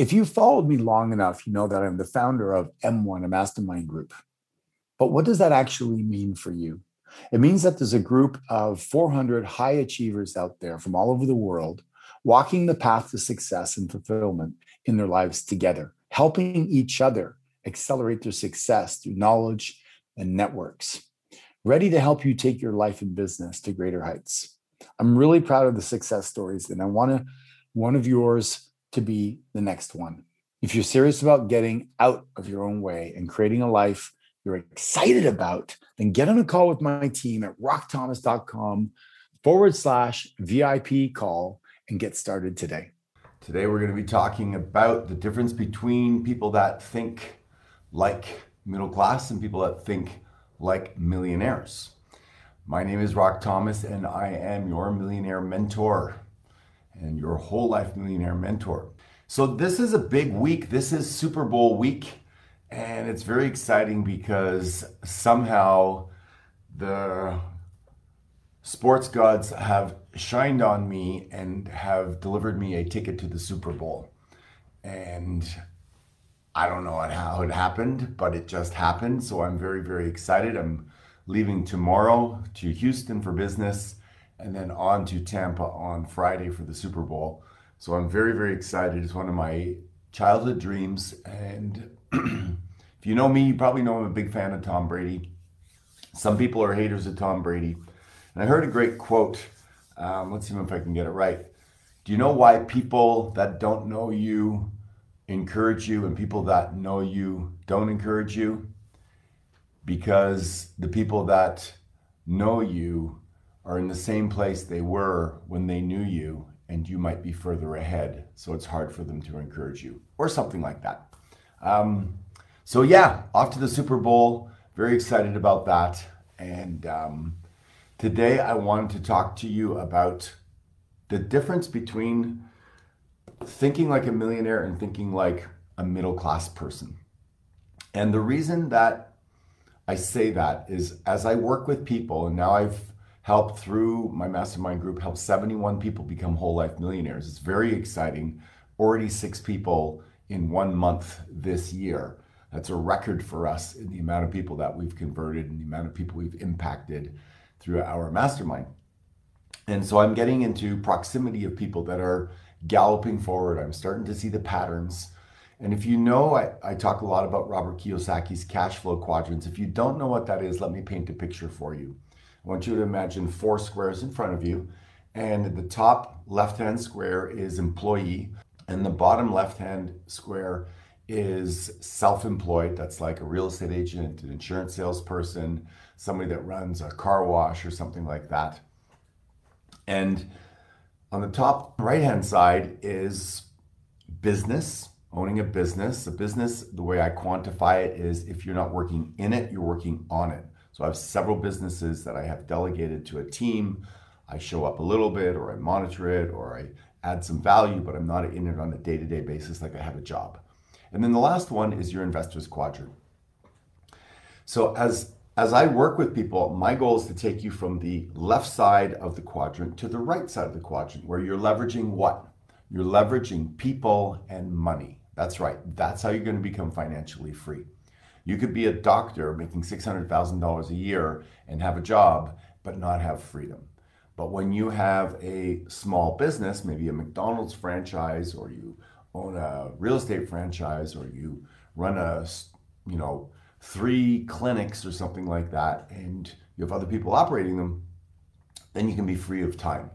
If you followed me long enough, you know that I'm the founder of M1, a mastermind group. But what does that actually mean for you? It means that there's a group of 400 high achievers out there from all over the world walking the path to success and fulfillment in their lives together, helping each other accelerate their success through knowledge and networks, ready to help you take your life and business to greater heights. I'm really proud of the success stories, and I want to one of yours to be the next one. If you're serious about getting out of your own way and creating a life you're excited about, then get on a call with my team at rockthomas.com forward slash VIP call and get started today. Today, we're going to be talking about the difference between people that think like middle class and people that think like millionaires. My name is Rock Thomas, and I am your millionaire mentor and your whole life millionaire mentor. So, this is a big week. This is Super Bowl week, and it's very exciting because somehow the sports gods have shined on me and have delivered me a ticket to the Super Bowl. And I don't know how it happened, but it just happened. So I'm very, very excited. I'm leaving tomorrow to Houston for business and then on to Tampa on Friday for the Super Bowl. So I'm very, very excited. It's one of my childhood dreams. And if you know me, you probably know I'm a big fan of Tom Brady. Some people are haters of Tom Brady. And I heard a great quote. Um, let's see if I can get it right. Do you know why people that don't know you encourage you and people that know you don't encourage you? Because the people that know you are in the same place they were when they knew you, and you might be further ahead. So it's hard for them to encourage you, or something like that. Um, so, yeah, off to the Super Bowl. Very excited about that. And um, today I wanted to talk to you about the difference between thinking like a millionaire and thinking like a middle class person. And the reason that I say that is as I work with people, and now I've helped through my mastermind group, helped 71 people become whole life millionaires. It's very exciting. Already six people in one month this year. That's a record for us in the amount of people that we've converted and the amount of people we've impacted through our mastermind. And so I'm getting into proximity of people that are galloping forward. I'm starting to see the patterns. And if you know, I, I talk a lot about Robert Kiyosaki's cash flow quadrants. If you don't know what that is, let me paint a picture for you. I want you to imagine four squares in front of you. And the top left hand square is employee, and the bottom left hand square is self employed. That's like a real estate agent, an insurance salesperson, somebody that runs a car wash or something like that. And on the top right hand side is business, owning a business. A business, the way I quantify it is if you're not working in it, you're working on it. So I have several businesses that I have delegated to a team. I show up a little bit, or I monitor it, or I add some value, but I'm not in it on a day to day basis like I have a job. And then the last one is your investors quadrant. So as as I work with people, my goal is to take you from the left side of the quadrant to the right side of the quadrant, where you're leveraging what? You're leveraging people and money. That's right. That's how you're going to become financially free. You could be a doctor making $600,000 a year and have a job, but not have freedom. But when you have a small business, maybe a McDonald's franchise, or you own a real estate franchise, or you run a, you know, three clinics or something like that, and you have other people operating them, then you can be free of time.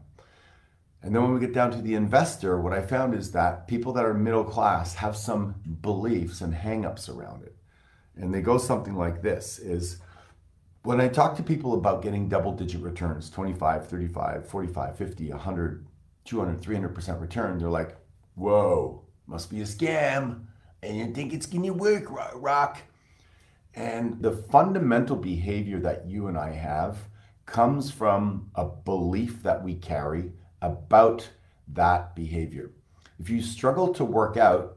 And then when we get down to the investor, what I found is that people that are middle class have some beliefs and hangups around it. And they go something like this is when I talk to people about getting double digit returns, 25, 35, 45, 50, 100, 200, 300% return, they're like, whoa, must be a scam. and you think it's gonna work, right, Rock. And the fundamental behavior that you and I have comes from a belief that we carry about that behavior. If you struggle to work out,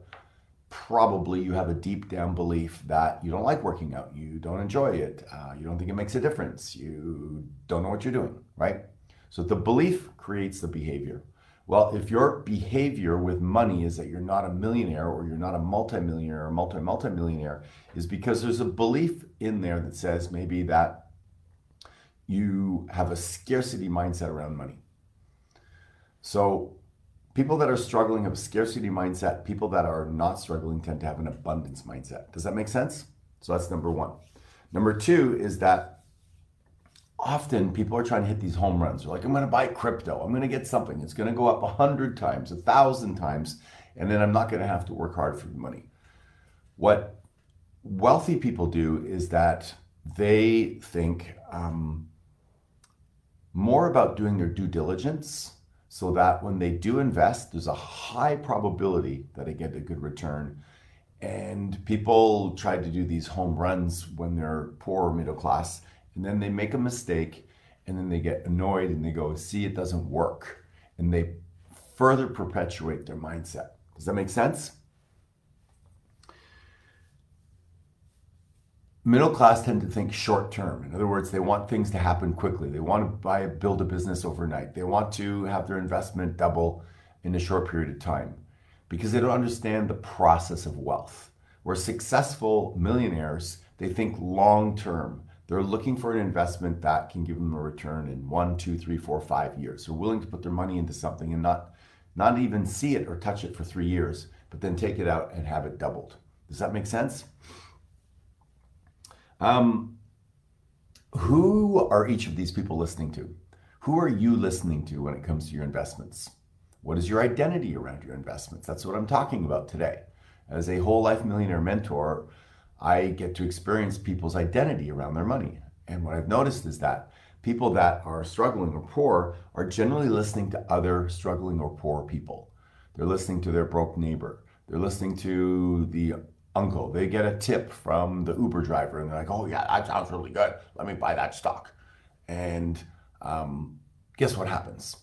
probably you have a deep down belief that you don't like working out, you don't enjoy it, uh, you don't think it makes a difference, you don't know what you're doing, right? So the belief creates the behavior. Well, if your behavior with money is that you're not a millionaire or you're not a multimillionaire or multi multimillionaire, is because there's a belief in there that says maybe that you have a scarcity mindset around money. So people that are struggling have a scarcity mindset. People that are not struggling tend to have an abundance mindset. Does that make sense? So that's number one. Number two is that often people are trying to hit these home runs. They're like, I'm going to buy crypto. I'm going to get something. It's going to go up a hundred times, a thousand times, and then I'm not going to have to work hard for the money. What wealthy people do is that they think um, more about doing their due diligence so that when they do invest, there's a high probability that they get a good return. And people try to do these home runs when they're poor or middle class, and then they make a mistake, and then they get annoyed and they go, See, it doesn't work. And they further perpetuate their mindset. Does that make sense? Middle class tend to think short term. In other words, they want things to happen quickly. They want to buy, build a business overnight. They want to have their investment double in a short period of time because they don't understand the process of wealth. Where successful millionaires, they think long term. They're looking for an investment that can give them a return in one, two, three, four, five years. They're willing to put their money into something and not, not even see it or touch it for three years, but then take it out and have it doubled. Does that make sense? Um, who are each of these people listening to? Who are you listening to when it comes to your investments? What is your identity around your investments? That's what I'm talking about today. As a whole life millionaire mentor, I get to experience people's identity around their money. And what I've noticed is that people that are struggling or poor are generally listening to other struggling or poor people. They're listening to their broke neighbor. They're listening to the uncle. They get a tip from the Uber driver and they're like, oh, yeah, that sounds really good. Let me buy that stock. And um, guess what happens?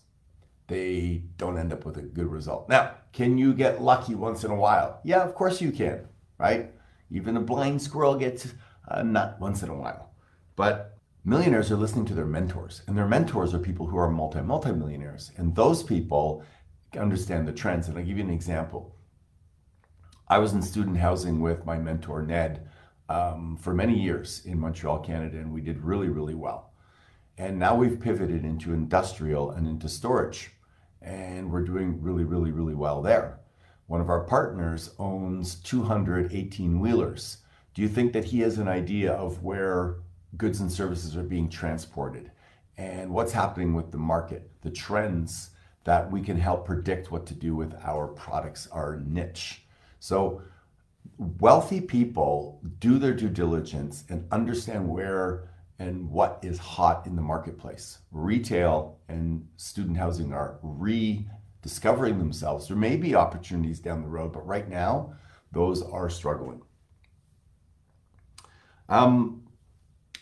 They don't end up with a good result. Now, can you get lucky once in a while? Yeah, of course you can, right? Even a blind squirrel gets a nut once in a while. But millionaires are listening to their mentors, and their mentors are people who are multi multi millionaires. And those people understand the trends. And I'll give you an example. I was in student housing with my mentor, Ned, um, for many years in Montreal, Canada, and we did really, really well. And now we've pivoted into industrial and into storage, and we're doing really, really, really well there. One of our partners owns 218 wheelers. Do you think that he has an idea of where goods and services are being transported and what's happening with the market, the trends that we can help predict what to do with our products, our niche? So, wealthy people do their due diligence and understand where and what is hot in the marketplace. Retail and student housing are rediscovering themselves. There may be opportunities down the road, but right now, those are struggling. Um,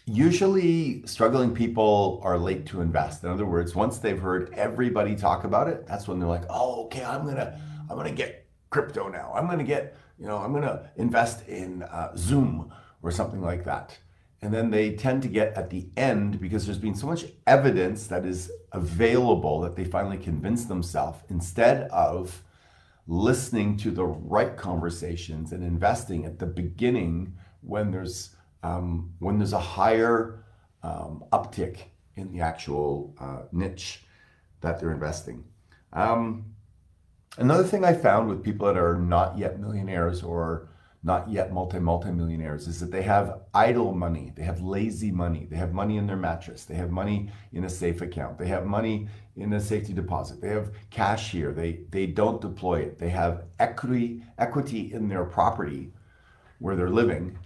usually, struggling people are late to invest. In other words, once they've heard everybody talk about it, that's when they're like, "Oh, okay, I'm gonna, I'm gonna get crypto now. I'm going to get, you know, I'm going to invest in uh, Zoom or something like that. And then they tend to get at the end because there's been so much evidence that is available that they finally convince themselves instead of listening to the right conversations and investing at the beginning when there's um, when there's a higher um, uptick in the actual uh, niche that they're investing. Um, Another thing I found with people that are not yet millionaires or not yet multi multi millionaires is that they have idle money, they have lazy money, they have money in their mattress, they have money in a safe account, they have money in a safety deposit, they have cash here, they they don't deploy it, they have equity equity in their property where they're living,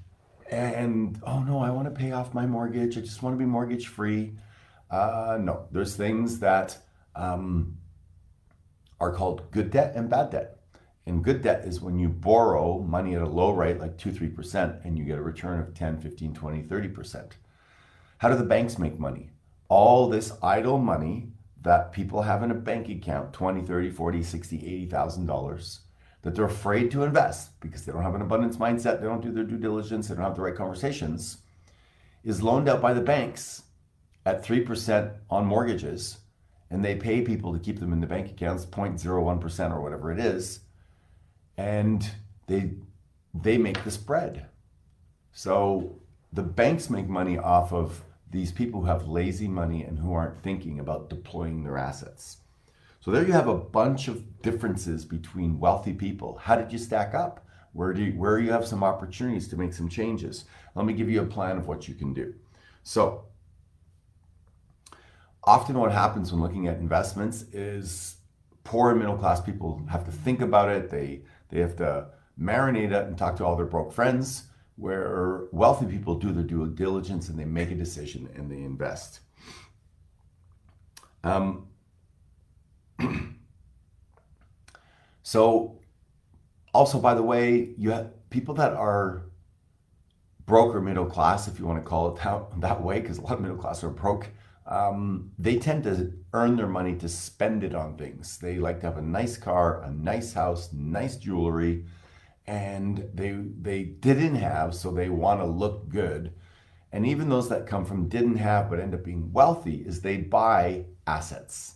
and oh no, I want to pay off my mortgage, I just want to be mortgage free. Uh, no, there's things that um, are called good debt and bad debt. And good debt is when you borrow money at a low rate, like 2 3%, and you get a return of 10, 15, 20, 30%. How do the banks make money? All this idle money that people have in a bank account 20 30 40 60 80000 dollars that they're afraid to invest because they don't have an abundance mindset they don't do their due diligence they don't have the right conversations is loaned out by the banks at 3% on mortgages and they pay people to keep them in the bank accounts 0.01% or whatever it is and they they make the spread so the banks make money off of these people who have lazy money and who aren't thinking about deploying their assets. So there you have a bunch of differences between wealthy people. How did you stack up? Where do you, where you have some opportunities to make some changes? Let me give you a plan of what you can do. So often what happens when looking at investments is poor and middle class people have to think about it. They they have to marinate it and talk to all their broke friends where wealthy people do their due diligence and they make a decision and they invest. Um, so, also, by the way, you have people that are broke or middle class, if you want to call it that, that way, because a lot of middle class are broke. Um, they tend to earn their money to spend it on things. They like to have a nice car, a nice house, nice jewelry, and they they didn't have, so they want to look good. And even those that come from didn't have but end up being wealthy is they buy assets.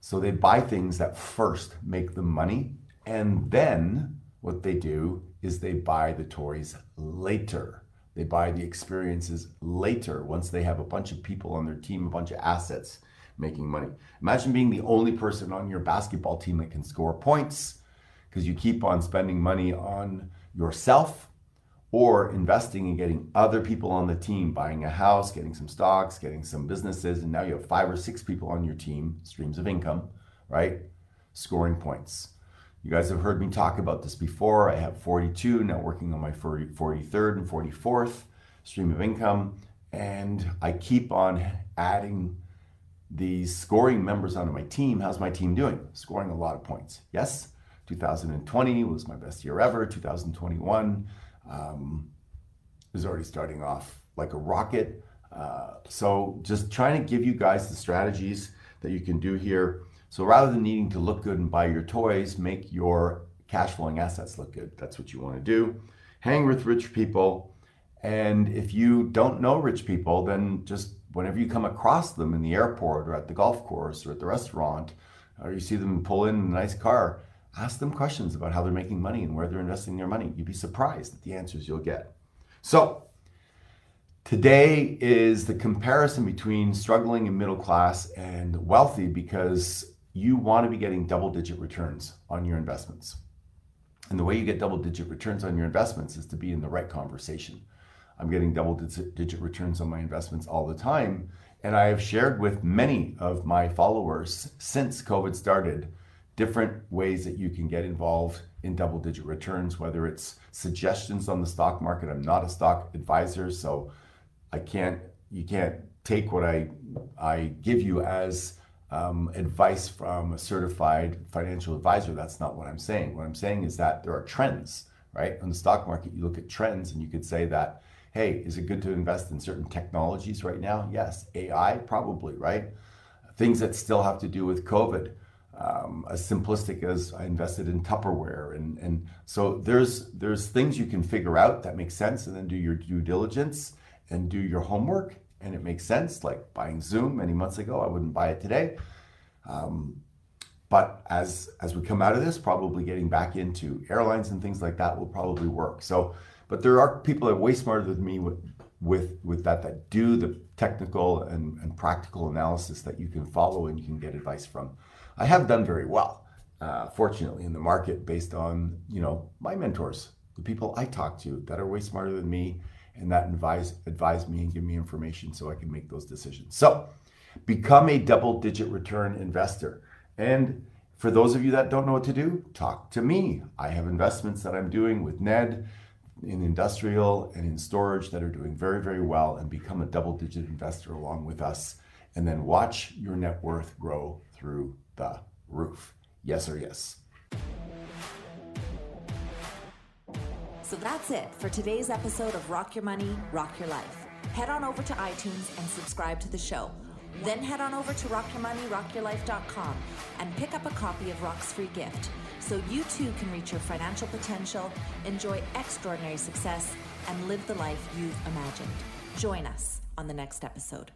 So they buy things that first make them money, and then what they do is they buy the toys later. They buy the experiences later once they have a bunch of people on their team, a bunch of assets making money. Imagine being the only person on your basketball team that can score points because you keep on spending money on yourself or investing in getting other people on the team, buying a house, getting some stocks, getting some businesses, and now you have five or six people on your team, streams of income, right? Scoring points. You guys have heard me talk about this before. I have 42, now working on my 40, 43rd and 44th stream of income, and I keep on adding these scoring members onto my team. How's my team doing? Scoring a lot of points. Yes? 2020 was my best year ever. 2021 um, is already starting off like a rocket. Uh, so just trying to give you guys the strategies that you can do here. So rather than needing to look good and buy your toys, make your cash flowing assets look good. That's what you want to do. Hang with rich people. And if you don't know rich people, then just whenever you come across them in the airport or at the golf course or at the restaurant, or you see them pull in a nice car, ask them questions about how they're making money and where they're investing their money. You'd be surprised at the answers you'll get. So, today is the comparison between struggling and middle class and wealthy because you want to be getting double digit returns on your investments. And the way you get double digit returns on your investments is to be in the right conversation. I'm getting double digit returns on my investments all the time. And I have shared with many of my followers since COVID started different ways that you can get involved in double digit returns, whether it's suggestions on the stock market. I'm not a stock advisor, so I can't, you can't take what I, I give you as um, advice from a certified financial advisor. That's not what I'm saying. What I'm saying is that there are trends, right? On the stock market, you look at trends and you could say that, hey, is it good to invest in certain technologies right now? Yes. AI, probably, right? Things that still have to do with COVID um, as simplistic as I invested in Tupperware, and and so there's there's things you can figure out that make sense, and then do your due diligence and do your homework, and it makes sense. Like buying Zoom many months ago, I wouldn't buy it today. Um, but as as we come out of this, probably getting back into airlines and things like that will probably work. So, but there are people that are way smarter than me with with with that that do the technical and, and practical analysis that you can follow and you can get advice from. I have done very well, uh, fortunately, in the market based on you know my mentors, the people I talk to that are way smarter than me, and that advise advise me and give me information so I can make those decisions. So, become a double-digit return investor. And for those of you that don't know what to do, talk to me. I have investments that I'm doing with Ned in industrial and in storage that are doing very, very well and become a double digit investor along with us. And then watch your net worth grow through the roof. Yes or yes? So that's it for today's episode of Rock Your Money, Rock Your Life. Head on over to iTunes and subscribe to the show. Then head on over to rockyourmoneyrockyourlife.com and pick up a copy of Rock's free gift so you too can reach your financial potential, enjoy extraordinary success, and live the life you've imagined. Join us on the next episode.